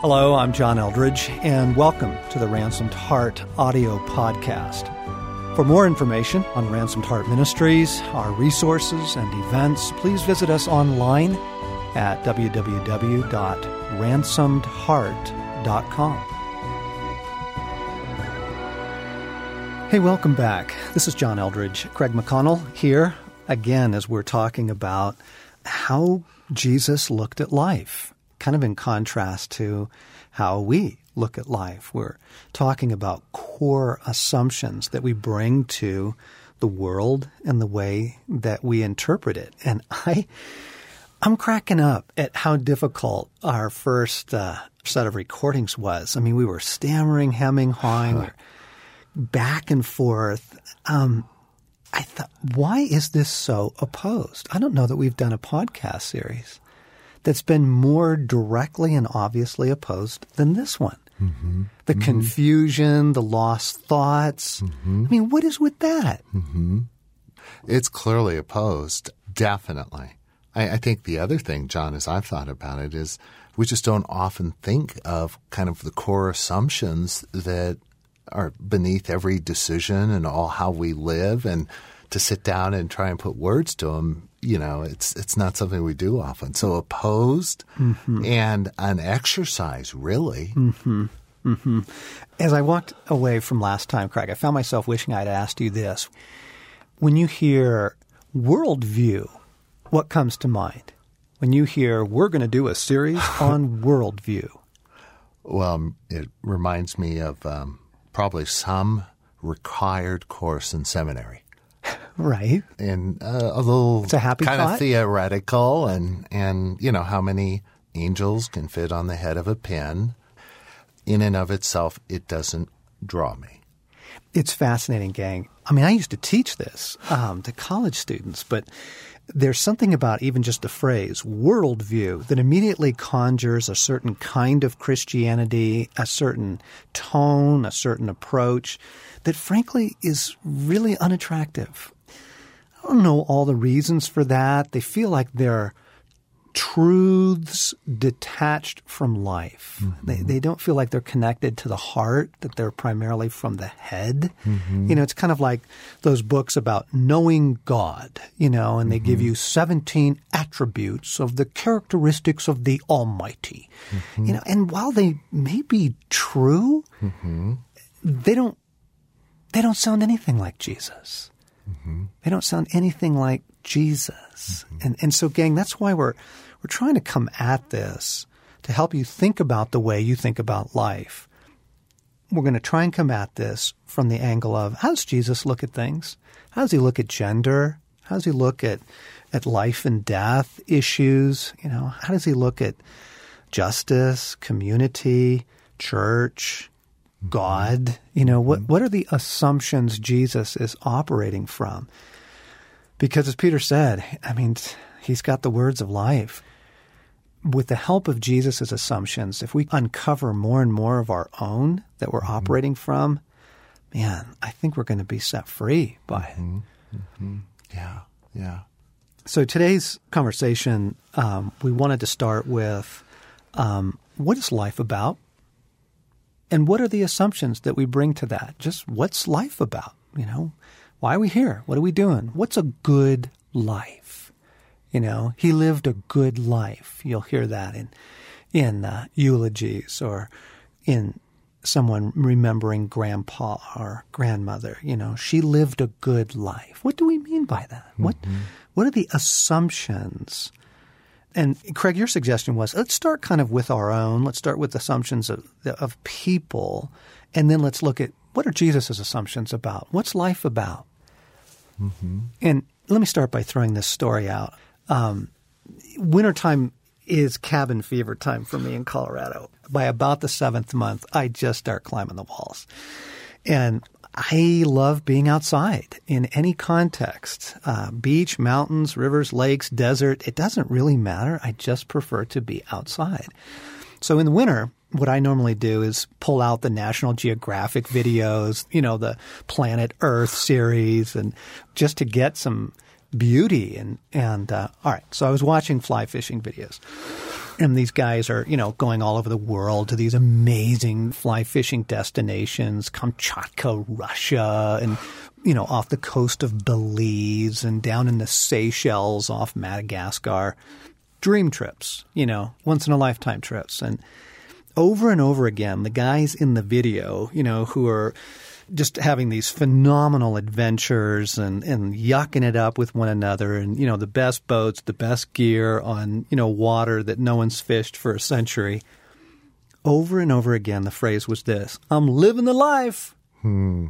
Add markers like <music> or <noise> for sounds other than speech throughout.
Hello, I'm John Eldredge, and welcome to the Ransomed Heart audio podcast. For more information on Ransomed Heart Ministries, our resources, and events, please visit us online at www.ransomedheart.com. Hey, welcome back. This is John Eldredge. Craig McConnell here again as we're talking about how Jesus looked at life kind of in contrast to how we look at life. We're talking about core assumptions that we bring to the world and the way that we interpret it. And I, I'm cracking up at how difficult our first uh, set of recordings was. I mean, we were stammering, hemming, hawing, back and forth. Um, I thought, why is this so opposed? I don't know that we've done a podcast series that's been more directly and obviously opposed than this one. Mm-hmm. The mm-hmm. confusion, the lost thoughts. Mm-hmm. I mean, what is with that? Mm-hmm. It's clearly opposed, definitely. I, I think the other thing, John, as I've thought about it, is we just don't often think of kind of the core assumptions that are beneath every decision and all how we live and to sit down and try and put words to them, you know, it's it's not something we do often. So opposed mm-hmm. and an exercise, really. Mm-hmm. Mm-hmm. As I walked away from last time, Craig, I found myself wishing I'd asked you this. When you hear worldview, what comes to mind? When you hear we're going to do a series <laughs> on worldview? Well, it reminds me of um, probably some required course in seminary. Right. And uh, a little it's a happy kind thought. of theoretical and and you know how many angels can fit on the head of a pin. In and of itself, it doesn't draw me. It's fascinating, gang. I mean, I used to teach this um, to college students, but there's something about even just the phrase worldview that immediately conjures a certain kind of Christianity, a certain tone, a certain approach that frankly is really unattractive. I don't know all the reasons for that. They feel like they're truths detached from life. Mm-hmm. They, they don't feel like they're connected to the heart, that they're primarily from the head. Mm-hmm. You know, it's kind of like those books about knowing God, you know, and they mm-hmm. give you 17 attributes of the characteristics of the Almighty. Mm-hmm. You know, and while they may be true, mm-hmm. they don't they don't sound anything like Jesus. Mm-hmm. They don't sound anything like Jesus. Mm-hmm. And and so gang, that's why we're we're trying to come at this to help you think about the way you think about life. We're going to try and come at this from the angle of how does Jesus look at things? How does he look at gender? How does he look at at life and death issues? You know, how does he look at justice, community, church, God? You know, what, what are the assumptions Jesus is operating from? Because as Peter said, I mean, he's got the words of life. With the help of Jesus' assumptions, if we uncover more and more of our own that we're mm-hmm. operating from, man, I think we're going to be set free by it. Mm-hmm. Mm-hmm. Yeah, yeah. So today's conversation, um, we wanted to start with um, what is life about? And what are the assumptions that we bring to that? Just what's life about? You know, why are we here? What are we doing? What's a good life? You know, he lived a good life. You'll hear that in in uh, eulogies or in someone remembering grandpa or grandmother. You know, she lived a good life. What do we mean by that? Mm-hmm. What what are the assumptions and Craig, your suggestion was let's start kind of with our own. Let's start with assumptions of, of people, and then let's look at what are Jesus' assumptions about? What's life about? Mm-hmm. And let me start by throwing this story out. Um, wintertime is cabin fever time for me in Colorado. By about the seventh month, I just start climbing the walls. And I love being outside in any context uh, beach, mountains, rivers, lakes, desert. It doesn't really matter. I just prefer to be outside. So in the winter, what I normally do is pull out the National Geographic videos, you know, the Planet Earth series, and just to get some beauty. And, and uh, all right, so I was watching fly fishing videos. And these guys are, you know, going all over the world to these amazing fly fishing destinations, Kamchatka, Russia, and, you know, off the coast of Belize and down in the Seychelles off Madagascar. Dream trips, you know, once in a lifetime trips. And over and over again, the guys in the video, you know, who are just having these phenomenal adventures and, and yucking it up with one another and, you know, the best boats, the best gear on, you know, water that no one's fished for a century. Over and over again, the phrase was this I'm living the life. Hmm.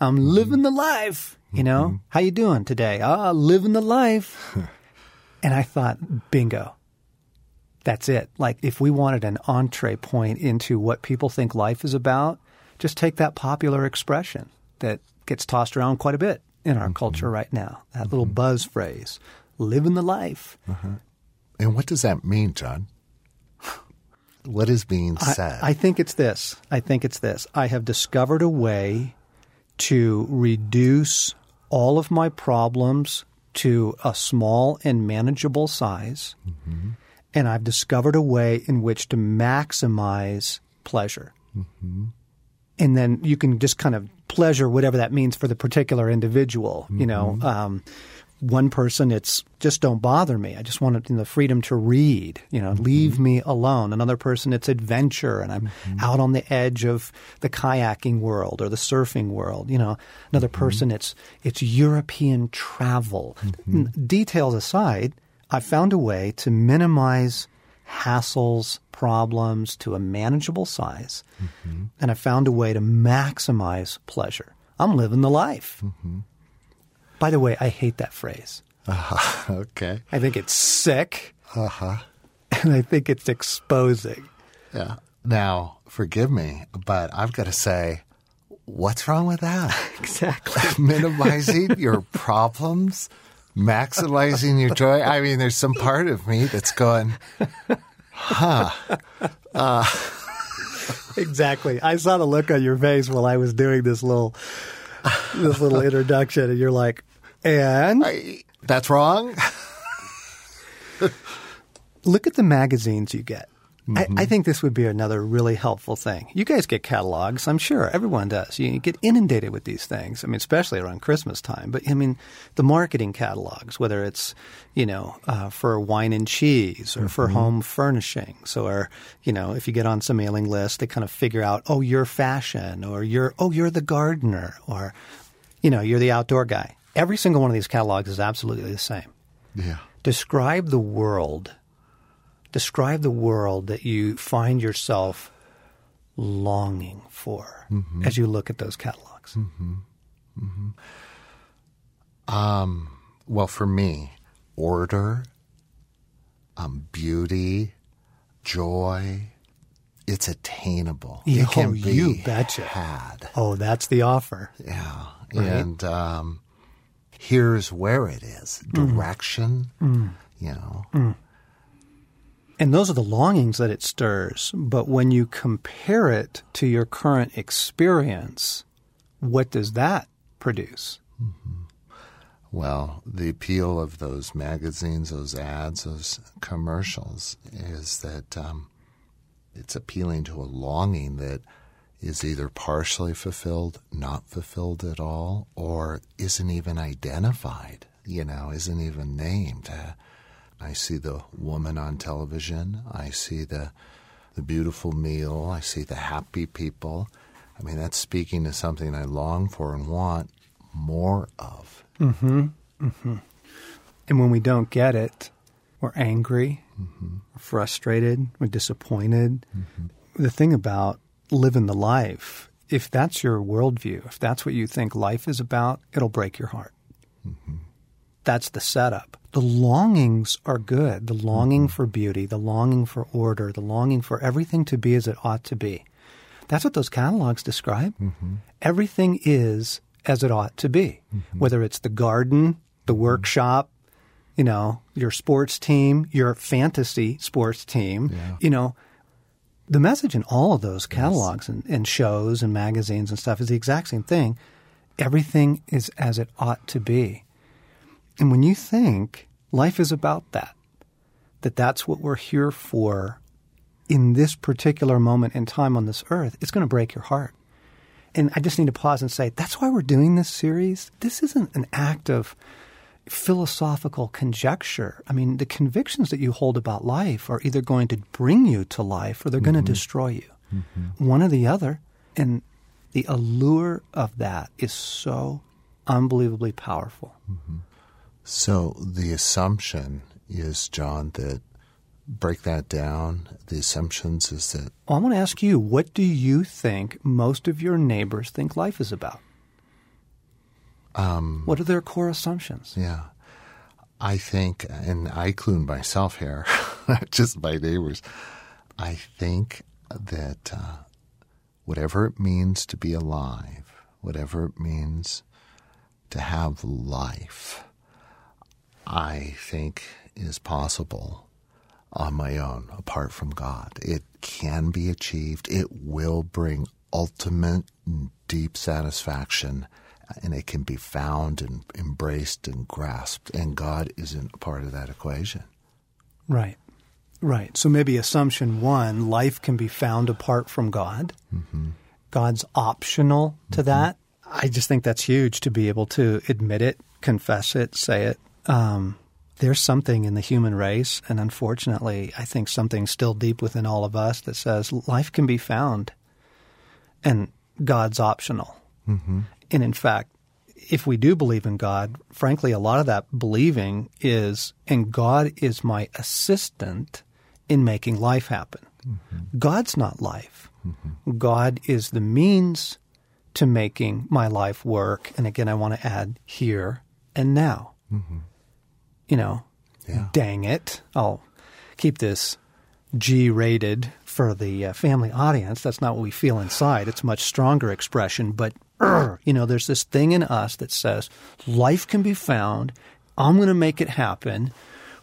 I'm living the life. You know, Mm-hmm. how you doing today? Ah, living the life. <laughs> and I thought, bingo. That's it. Like if we wanted an entree point into what people think life is about, just take that popular expression that gets tossed around quite a bit in our mm-hmm. culture right now. That little mm-hmm. buzz phrase, living the life. Uh-huh. And what does that mean, John? <laughs> What is being said? I, think it's this. I think it's this. I have discovered a way to reduce all of my problems to a small and manageable size. Mm-hmm. And I've discovered a way in which to maximize pleasure. And then you can just kind of pleasure whatever that means for the particular individual. You know, mm-hmm. um, one person, it's just don't bother me. I just want the freedom to read. You know, mm-hmm. leave me alone. Another person, it's adventure, and I'm mm-hmm. out on the edge of the kayaking world or the surfing world. You know, another person, it's it's European travel. N- Details aside, I found a way to minimize hassles, problems to a manageable size, mm-hmm. and I found a way to maximize pleasure. I'm living the life. Mm-hmm. By the way, I hate that phrase. Uh-huh. <laughs> okay. I think it's sick, Uh huh. and I think it's exposing. Yeah. Now, forgive me, but I've got to say, what's wrong with that? <laughs> Exactly. <laughs> Minimizing your problems, maximizing your joy. I mean, there's some part of me that's going, Huh. <laughs> exactly. I saw the look on your face while I was doing this little this little <laughs> introduction, and you're like, and I, that's wrong. look at the magazines you get. I, I think this would be another really helpful thing. You guys get catalogs, I'm sure. Everyone does. You get inundated with these things. I mean, especially around Christmas time. But I mean, the marketing catalogs, whether it's you know uh, for wine and cheese or for home furnishings, or you know if you get on some mailing list, they kind of figure out, oh, you're fashion, or you're oh, you're the gardener, or you know, you're the outdoor guy. Every single one of these catalogs is absolutely the same Yeah. describe the world describe the world that you find yourself longing for mm-hmm. as you look at those catalogs mm-hmm. Mm-hmm. Um, Well, for me, order, um, beauty, joy, it's attainable. Yeah, it can oh, be you betcha. had. oh that's the offer Yeah. And um, here's where it is mm. direction, mm. you know. Mm. And those are the longings that it stirs. But when you compare it to your current experience what does that produce? Well, the appeal of those magazines, those ads, those commercials is that um, it's appealing to a longing that is either partially fulfilled, not fulfilled at all, or isn't even identified, you know, isn't even named. Uh, I see the woman on television. I see the the beautiful meal. I see the happy people. I mean, that's speaking to something I long for and want more of. Mm-hmm. Mm-hmm. And when we don't get it, we're angry, we're frustrated, we're disappointed. The thing about living the life, if that's your worldview, if that's what you think life is about, it'll break your heart. That's the setup. The longings are good. The longing mm-hmm. for beauty, the longing for order, the longing for everything to be as it ought to be. That's what those catalogs describe. Mm-hmm. Everything is as it ought to be, mm-hmm. whether it's the garden, the workshop, you know, your sports team, your fantasy sports team, Yeah. you know, the message in all of those catalogs and, and shows and magazines and stuff is the exact same thing. Everything is as it ought to be. And when you think life is about that, that that's what we're here for in this particular moment in time on this earth, it's going to break your heart. And I just need to pause and say, that's why we're doing this series. This isn't an act of philosophical conjecture. I mean, the convictions that you hold about life are either going to bring you to life or they're mm-hmm. going to destroy you. Mm-hmm. One or the other. And the allure of that is so unbelievably powerful. Mm-hmm. So the assumption is, John, that break that down, the assumptions is that. Well, I want to ask you, what do you think most of your neighbors think life is about? Um, what are their core assumptions? Yeah. I think, and I include myself here, <laughs> just my neighbors, I think that uh, whatever it means to be alive, whatever it means to have life, I think is possible on my own apart from God. It can be achieved. It will bring ultimate deep satisfaction and it can be found and embraced and grasped. And God isn't part of that equation. Right. Right. So maybe assumption one life can be found apart from God. Mm-hmm. God's optional to mm-hmm. that. I just think that's huge to be able to admit it, confess it, say it. Um, there's something in the human race, and unfortunately, I think something still deep within all of us that says life can be found and God's optional. Mm-hmm. And in fact, if we do believe in God, frankly, a lot of that believing is, and God is my assistant in making life happen. Mm-hmm. God's not life. Mm-hmm. God is the means to making my life work. And again, I want to add here and now. Mm-hmm you know, yeah. dang it, I'll keep this G rated for the uh, family audience. That's not what we feel inside. It's a much stronger expression. But, you know, there's this thing in us that says life can be found. I'm going to make it happen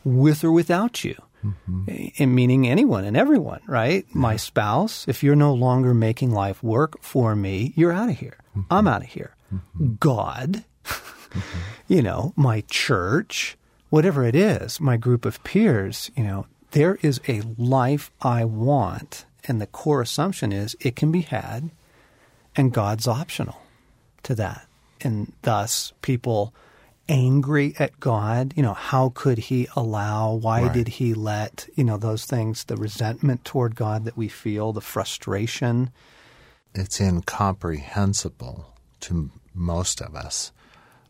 with or without you. Mm-hmm. meaning anyone and everyone, right? Yeah. My spouse, if you're no longer making life work for me, you're out of here. Mm-hmm. I'm out of here. Mm-hmm. God, <laughs> mm-hmm. you know, my church, whatever it is, my group of peers, you know, there is a life I want. And the core assumption is it can be had and God's optional to that. And thus, people angry at God, you know, how could he allow, why right. did he let, you know, those things, the resentment toward God that we feel, the frustration. It's incomprehensible to most of us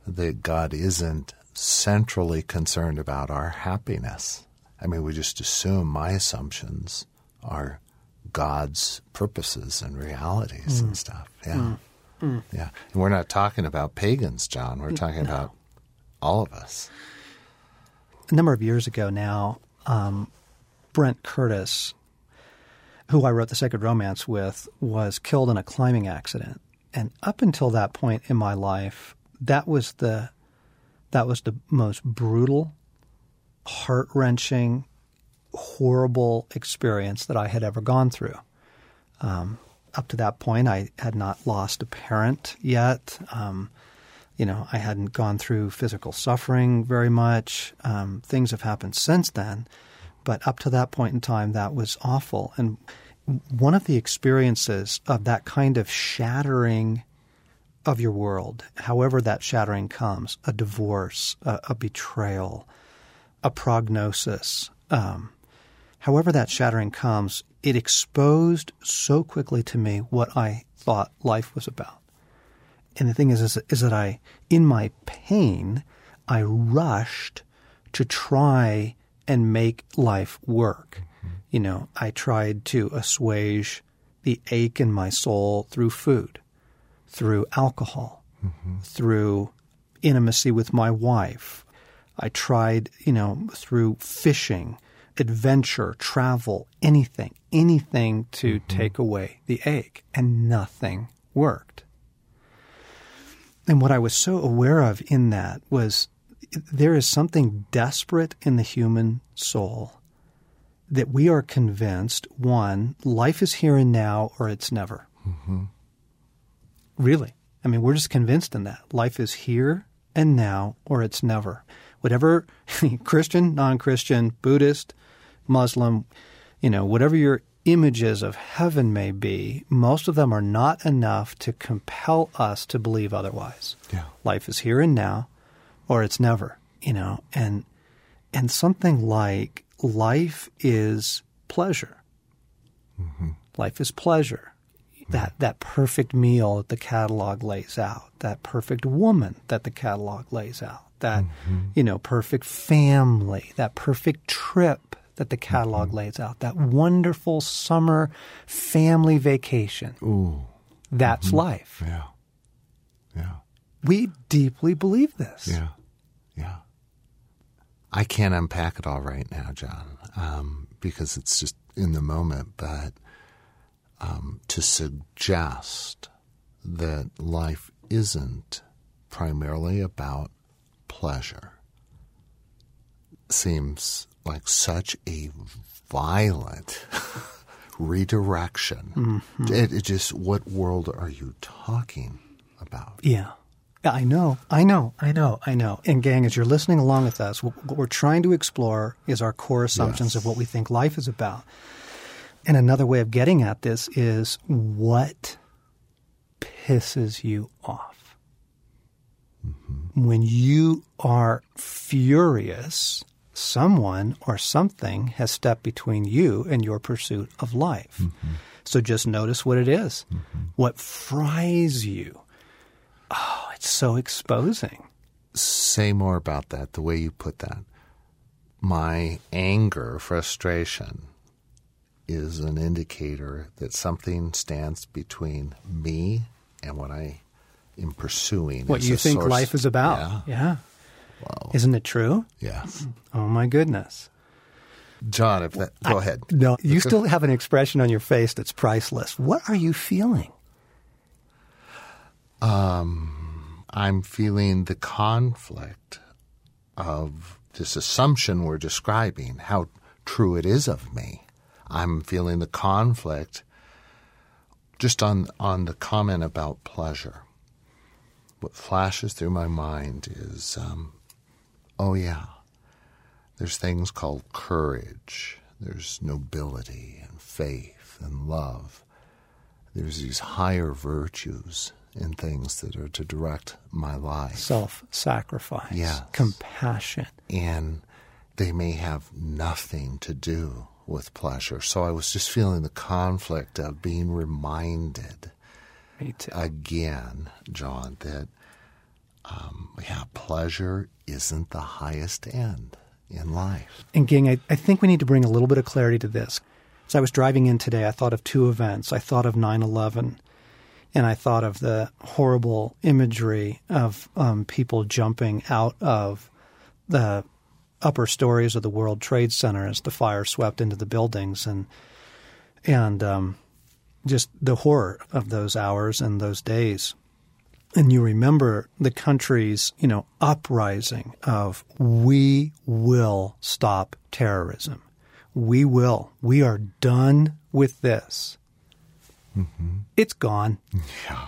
that God isn't centrally concerned about our happiness. I mean, we just assume my assumptions are God's purposes and realities mm. and stuff. Yeah. Mm. Mm. Yeah. And we're not talking about pagans, John. We're talking no. about all of us. A number of years ago now, um, Brent Curtis, who I wrote The Sacred Romance with, was killed in a climbing accident. And up until that point in my life, that was the that was the most brutal, heart wrenching, horrible experience that I had ever gone through. Um, up to that point, I had not lost a parent yet. Um, you know, I hadn't gone through physical suffering very much. Um, things have happened since then, but up to that point in time, that was awful. And one of the experiences of that kind of shattering of your world, however that shattering comes a divorce, a, a betrayal, a prognosis, um, however that shattering comes, it exposed so quickly to me what I thought life was about. And the thing is, is, is that I, in my pain, I rushed to try and make life work. Mm-hmm. You know, I tried to assuage the ache in my soul through food through alcohol, mm-hmm. through intimacy with my wife. I tried, you know, through fishing, adventure, travel, anything, anything to mm-hmm. take away the ache, and nothing worked. And what I was so aware of in that was there is something desperate in the human soul that we are convinced one, life is here and now or it's never. Mm-hmm. Really. I mean, we're just convinced in that. Life is here and now, or it's never. Whatever <laughs> Christian, non Christian, Buddhist, Muslim, you know, whatever your images of heaven may be, most of them are not enough to compel us to believe otherwise. Yeah. Life is here and now, or it's never, you know, and and something like life is pleasure. Mm-hmm. Life is pleasure. That that perfect meal that the catalog lays out, that perfect woman that the catalog lays out, that mm-hmm. you know perfect family, that perfect trip that the catalog mm-hmm. lays out, that wonderful summer family vacation. Ooh. That's mm-hmm. life. Yeah. Yeah. We deeply believe this. Yeah. Yeah. I can't unpack it all right now, John, um, because it's just in the moment. But um, to suggest that life isn't primarily about pleasure seems like such a violent <laughs> redirection. It, it just, what world are you talking about? Yeah. I know, I know, I know, I know. And gang, as you're listening along with us, what what we're trying to explore is our core assumptions Yes. of what we think life is about. And another way of getting at this is what pisses you off. When you are furious, someone or something has stepped between you and your pursuit of life. So just notice what it is. What fries you. Oh, it's so exposing. say more about that, the way you put that. My anger, frustration is an indicator that something stands between me and what I am pursuing. What you think source- life is about. Yeah. Yeah. Wow. Isn't it true? Yes. Oh my goodness. John, if that, go ahead. No, you still have an expression on your face that's priceless. What are you feeling? Um, I'm feeling the conflict of this assumption we're describing, how true it is of me. I'm feeling the conflict just on, on the comment about pleasure. What flashes through my mind is, um, oh yeah, there's things called courage, there's nobility and faith and love. There's these higher virtues in things that are to direct my life. Self sacrifice, Yes. compassion. and they may have nothing to do with pleasure. So I was just feeling the conflict of being reminded again, John, that um, yeah, pleasure isn't the highest end in life. And gang, I, I think we need to bring a little bit of clarity to this. As I was driving in today, I thought of two events. I thought of 9 11, and I thought of the horrible imagery of um, people jumping out of the upper stories of the World Trade Center as the fire swept into the buildings, and and um, just the horror of those hours and those days. And you remember the country's, you know, uprising of we will stop terrorism. We will. We are done with this. It's gone. Yeah.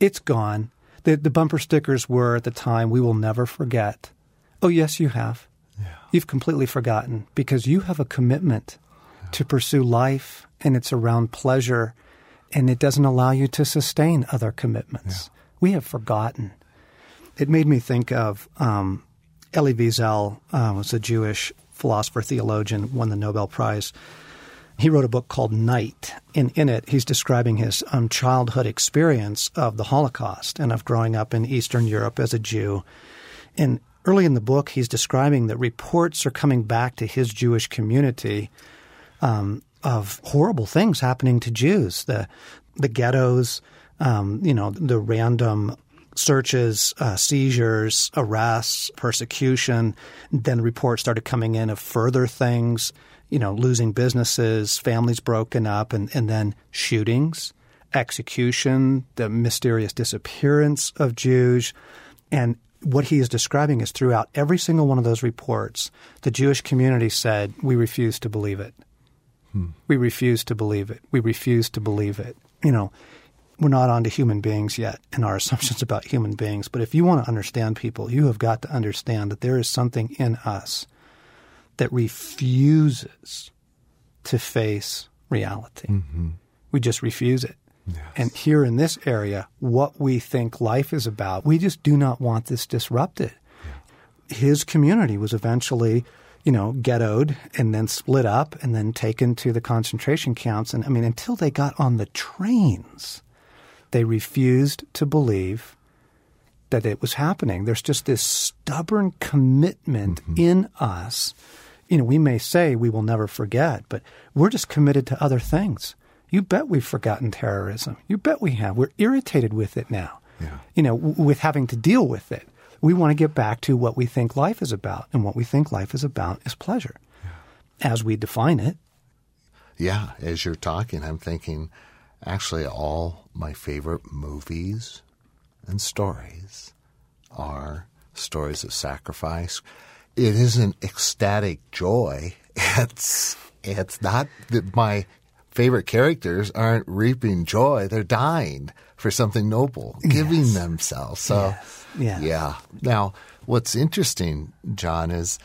It's gone. The, the bumper stickers were at the time, we will never forget. Oh, yes, you have. You've completely forgotten because you have a commitment to pursue life and it's around pleasure and it doesn't allow you to sustain other commitments. We have forgotten. It made me think of um, Elie Wiesel uh, was a Jewish philosopher, theologian, won the Nobel Prize. He wrote a book called Night. And in it, he's describing his um, childhood experience of the Holocaust and of growing up in Eastern Europe as a Jew. And early in the book, he's describing that reports are coming back to his Jewish community um, of horrible things happening to Jews, the the ghettos, um, you know, the random searches, uh, seizures, arrests, persecution. Then reports started coming in of further things, you know, losing businesses, families broken up, and, and then shootings, execution, the mysterious disappearance of Jews, and what he is describing is throughout every single one of those reports, the Jewish community said, We refuse to believe it. We refuse to believe it. We refuse to believe it. You know, we're not onto human beings yet and our <laughs> assumptions about human beings. But if you want to understand people, you have got to understand that there is something in us that refuses to face reality. Mm-hmm. We just refuse it. Yes. And here in this area, what we think life is about, we just do not want this disrupted. His community was eventually, you know, ghettoed and then split up and then taken to the concentration camps. And I mean, until they got on the trains, they refused to believe that it was happening. There's just this stubborn commitment Mm-hmm. in us. You know, we may say we will never forget, but we're just committed to other things. You bet we've forgotten terrorism. You bet we have. We're irritated with it now. Yeah. You know, w- with having to deal with it. We want to get back to what we think life is about. And what we think life is about is pleasure. As we define it, Yeah, as you're talking, I'm thinking actually all my favorite movies and stories are stories of sacrifice. It isn't ecstatic joy. <laughs> It's it's not that my favorite characters aren't reaping joy. They're dying for something noble, giving Yes. themselves. So Yes. yeah. Now, what's interesting, John, is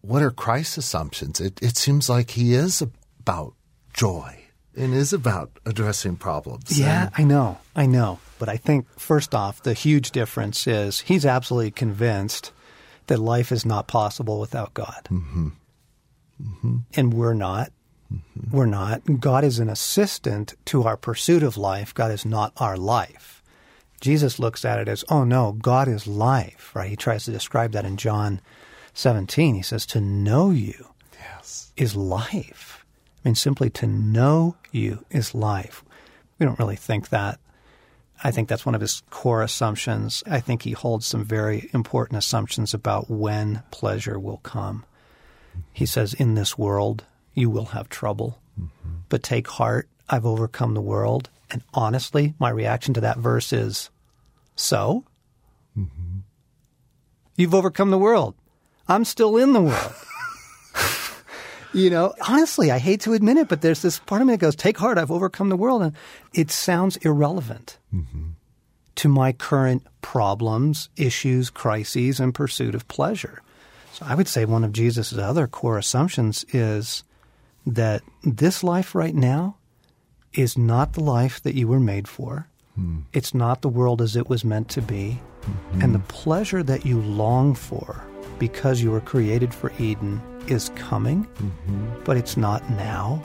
what are Christ's assumptions? It, it seems like he is about joy and is about addressing problems. Yeah, And- I know. I know. But I think, first off, the huge difference is he's absolutely convinced that life is not possible without God. Mm-hmm. And we're not. We're not. God is an assistant to our pursuit of life. God is not our life. Jesus looks at it as, oh no, God is life, right? He tries to describe that in John 17. He says, to know you yes. is life. I mean, simply to know you is life. We don't really think that. I think that's one of his core assumptions. I think he holds some very important assumptions about when pleasure will come. He says, In this world, you will have trouble, mm-hmm. but take heart. I've overcome the world. And honestly, my reaction to that verse is, So? Mm-hmm. You've overcome the world. I'm still in the world. <laughs> You know, honestly, I hate to admit it, but there's this part of me that goes, take heart, I've overcome the world. And it sounds irrelevant mm-hmm. to my current problems, issues, crises, and pursuit of pleasure. So I would say one of Jesus' other core assumptions is that this life right now is not the life that you were made for. Hmm. It's not the world as it was meant to be. Mm-hmm. And the pleasure that you long for because you were created for Eden is coming, mm-hmm. but it's not now.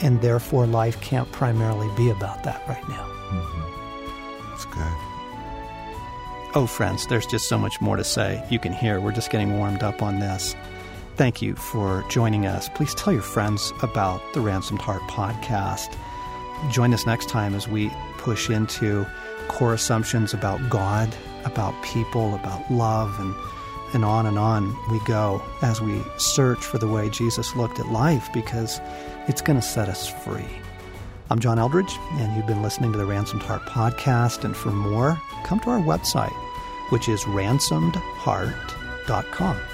And therefore, life can't primarily be about that right now. Mm-hmm. That's good. Oh, friends, there's just so much more to say. You can hear we're just getting warmed up on this. Thank you for joining us. Please tell your friends about the Ransomed Heart podcast. Join us next time as we push into core assumptions about God, about people, about love, and, and on and on we go as we search for the way Jesus looked at life because it's going to set us free. I'm John Eldredge, and you've been listening to the Ransomed Heart podcast. And for more, come to our website, which is ransomedheart.com.